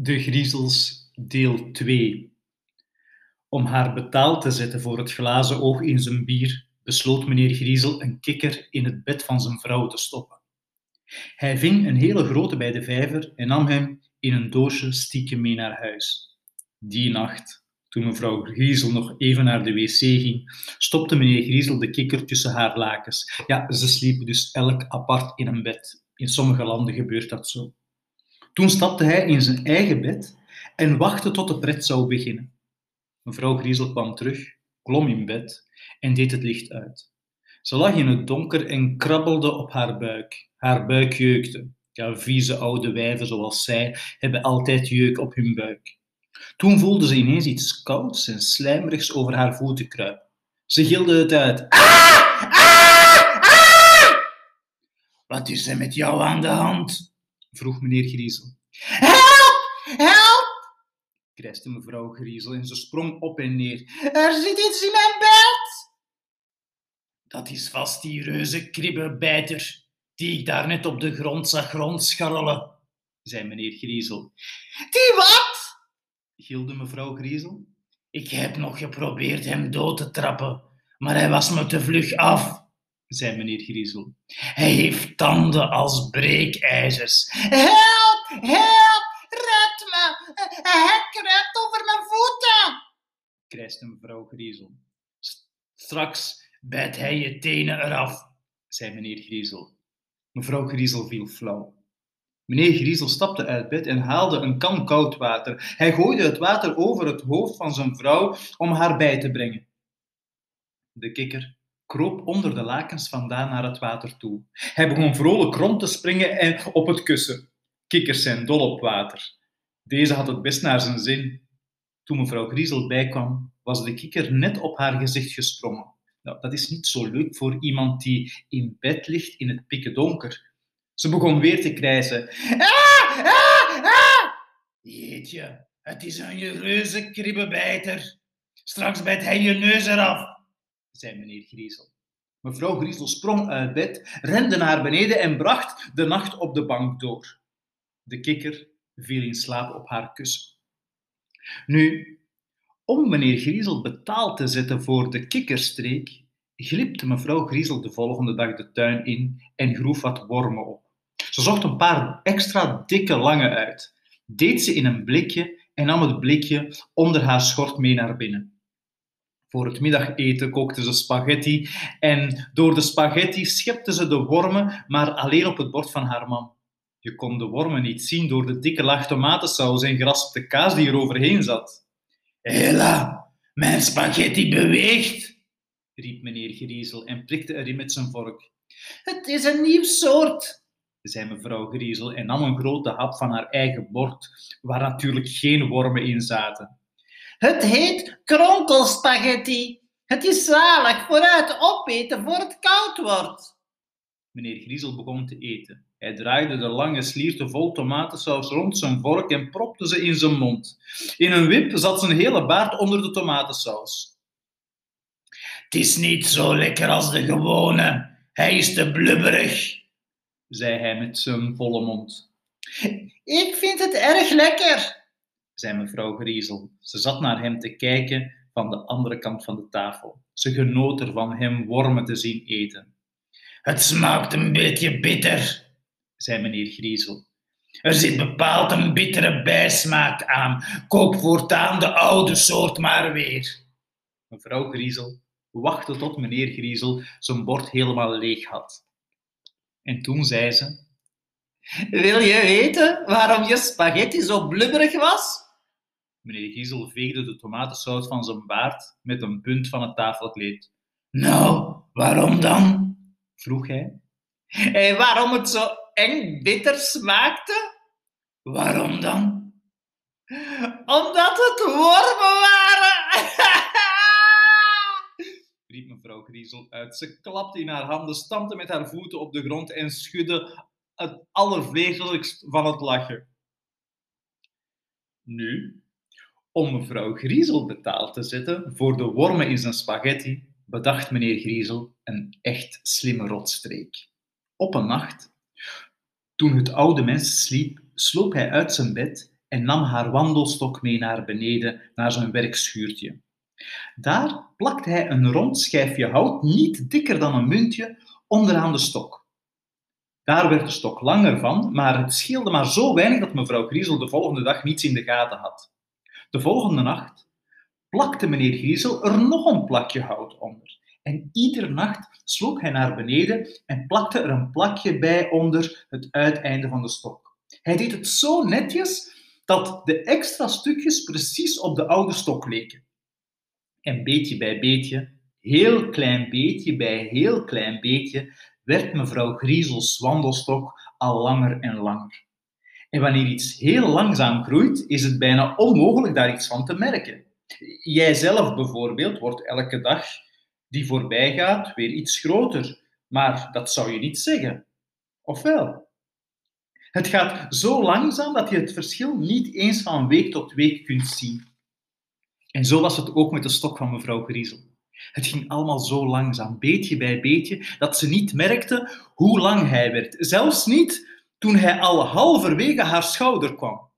De Griezels, deel 2. Om haar betaald te zetten voor het glazen oog in zijn bier, besloot meneer Griezel een kikker in het bed van zijn vrouw te stoppen. Hij ving een hele grote bij de vijver en nam hem in een doosje stiekem mee naar huis. Die nacht, toen mevrouw Griezel nog even naar de wc ging, stopte meneer Griezel de kikker tussen haar lakens. Ja, ze sliepen dus elk apart in een bed. In sommige landen gebeurt dat zo. Toen stapte hij in zijn eigen bed en wachtte tot de pret zou beginnen. Mevrouw Griezel kwam terug, klom in bed en deed het licht uit. Ze lag in het donker en krabbelde op haar buik. Haar buik jeukte. Ja, vieze oude wijven zoals zij hebben altijd jeuk op hun buik. Toen voelde ze ineens iets kouds en slijmerigs over haar voeten kruipen. Ze gilde het uit. Ah! Ah! Ah! Wat is er met jou aan de hand? vroeg meneer Griezel. Help! Help! krijste mevrouw Griezel en ze sprong op en neer. Er zit iets in mijn bed! Dat is vast die reuze kribbebijter die ik daarnet op de grond zag rondscharrelen, zei meneer Griezel. Die wat? gilde mevrouw Griezel. Ik heb nog geprobeerd hem dood te trappen, maar hij was me te vlug af, zei meneer Griezel. Hij heeft tanden als breekijzers. Help! Help! Red me! Hij kruipt over mijn voeten! krijste mevrouw Griezel. Straks bijt hij je tenen eraf, zei meneer Griezel. Mevrouw Griezel viel flauw. Meneer Griezel stapte uit bed en haalde een kan koud water. Hij gooide het water over het hoofd van zijn vrouw om haar bij te brengen. De kikker kroop onder de lakens vandaan naar het water toe. Hij begon vrolijk rond te springen en op het kussen. Kikkers zijn dol op water. Deze had het best naar zijn zin. Toen mevrouw Griezel bijkwam, was de kikker net op haar gezicht gesprongen. Nou, dat is niet zo leuk voor iemand die in bed ligt in het pikken donker. Ze begon weer te krijsen. Ah! Ah! Ah! Jeetje, het is een reuze kribbebijter. Straks bijt hij je neus eraf, zei meneer Griezel. Mevrouw Griezel sprong uit bed, rende naar beneden en bracht de nacht op de bank door. De kikker viel in slaap op haar kussen. Nu, om meneer Griezel betaald te zetten voor de kikkerstreek, glipte mevrouw Griezel de volgende dag de tuin in en groef wat wormen op. Ze zocht een paar extra dikke lange uit, deed ze in een blikje en nam het blikje onder haar schort mee naar binnen. Voor het middageten kookte ze spaghetti en door de spaghetti schepte ze de wormen, maar alleen op het bord van haar man. Je kon de wormen niet zien door de dikke laag tomatensaus en geraspte kaas die er overheen zat. Hela, mijn spaghetti beweegt, riep meneer Griezel en prikte erin met zijn vork. Het is een nieuw soort, zei mevrouw Griezel en nam een grote hap van haar eigen bord, waar natuurlijk geen wormen in zaten. Het heet kronkelspaghetti. Het is zalig vooruit opeten voor het koud wordt. Meneer Griezel begon te eten. Hij draaide de lange slierte vol tomatensaus rond zijn vork en propte ze in zijn mond. In een wip zat zijn hele baard onder de tomatensaus. Het is niet zo lekker als de gewone. Hij is te blubberig, zei hij met zijn volle mond. Ik vind het erg lekker, zei mevrouw Griezel. Ze zat naar hem te kijken van de andere kant van de tafel. Ze genoot ervan hem wormen te zien eten. Het smaakt een beetje bitter, zei meneer Griezel. Er zit bepaald een bittere bijsmaak aan. Koop voortaan de oude soort maar weer. Mevrouw Griezel wachtte tot meneer Griezel zijn bord helemaal leeg had. En toen zei ze... Wil je weten waarom je spaghetti zo blubberig was? Meneer Griezel veegde de tomatensaus van zijn baard met een punt van het tafelkleed. Nou, waarom dan? vroeg hij. En waarom het zo eng bitter smaakte? Waarom dan? Omdat het wormen waren! riep mevrouw Griezel uit. Ze klapte in haar handen, stampte met haar voeten op de grond en schudde het allervreselijkst van het lachen. Nu, om mevrouw Griezel betaald te zetten voor de wormen in zijn spaghetti, bedacht meneer Griezel een echt slimme rotstreek. Op een nacht, toen het oude mens sliep, sloop hij uit zijn bed en nam haar wandelstok mee naar beneden, naar zijn werkschuurtje. Daar plakte hij een rond schijfje hout, niet dikker dan een muntje, onderaan de stok. Daar werd de stok langer van, maar het scheelde maar zo weinig dat mevrouw Griezel de volgende dag niets in de gaten had. De volgende nacht plakte meneer Griezel er nog een plakje hout onder. En iedere nacht sloop hij naar beneden en plakte er een plakje bij onder het uiteinde van de stok. Hij deed het zo netjes dat de extra stukjes precies op de oude stok leken. En beetje bij beetje, heel klein beetje bij heel klein beetje, werd mevrouw Griezels wandelstok al langer en langer. En wanneer iets heel langzaam groeit, is het bijna onmogelijk daar iets van te merken. Jijzelf bijvoorbeeld wordt elke dag die voorbij gaat weer iets groter, maar dat zou je niet zeggen. Of wel? Het gaat zo langzaam dat je het verschil niet eens van week tot week kunt zien. En zo was het ook met de stok van mevrouw Griezel. Het ging allemaal zo langzaam, beetje bij beetje, dat ze niet merkte hoe lang hij werd. Zelfs niet toen hij al halverwege haar schouder kwam.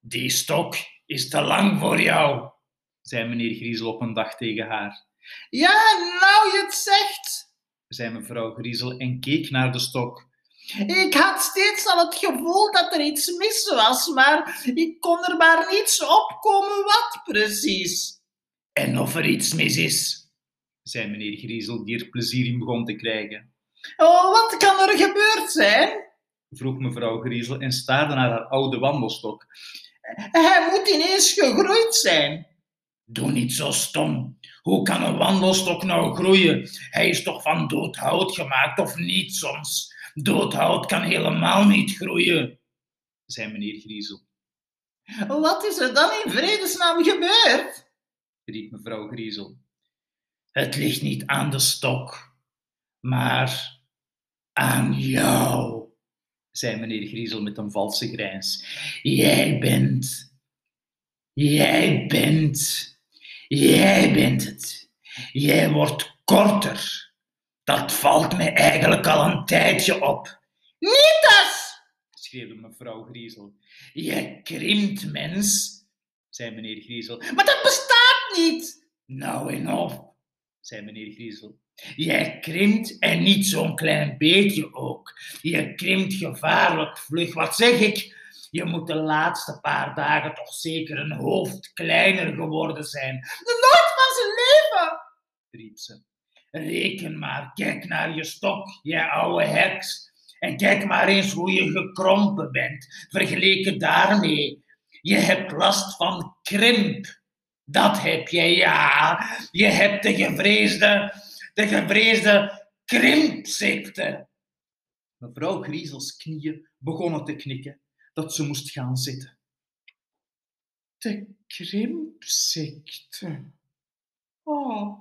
Die stok is te lang voor jou, zei meneer Griezel op een dag tegen haar. Ja, nou je het zegt, zei mevrouw Griezel en keek naar de stok. Ik had steeds al het gevoel dat er iets mis was, maar ik kon er maar niets op komen wat precies. En of er iets mis is, zei meneer Griezel, die er plezier in begon te krijgen. Oh, wat kan er gebeurd zijn? vroeg mevrouw Griezel en staarde naar haar oude wandelstok. Hij moet ineens gegroeid zijn. Doe niet zo stom. Hoe kan een wandelstok nou groeien? Hij is toch van doodhout gemaakt, of niet soms? Doodhout kan helemaal niet groeien, zei meneer Griezel. Wat is er dan in vredesnaam gebeurd? riep mevrouw Griezel. Het ligt niet aan de stok, maar aan jou, zei meneer Griezel met een valse grijns. Jij bent, jij bent, jij bent het. Jij wordt korter. Dat valt mij eigenlijk al een tijdje op. Niet dat! schreeuwde mevrouw Griezel. Je krimpt, mens, zei meneer Griezel. Maar dat bestaat niet! Nou en op, zei meneer Griezel. Jij krimpt en niet zo'n klein beetje ook. Je krimpt gevaarlijk vlug. Wat zeg ik? Je moet de laatste paar dagen toch zeker een hoofd kleiner geworden zijn. Nooit van zijn leven! riep ze. Reken maar, kijk naar je stok, jij oude heks. En kijk maar eens hoe je gekrompen bent, vergeleken daarmee. Je hebt last van krimp. Dat heb je, ja. Je hebt de gevreesde, de gevreesde krimpziekte. Mevrouw Griezels knieën begonnen te knikken dat ze moest gaan zitten. De krimpziekte. Oh,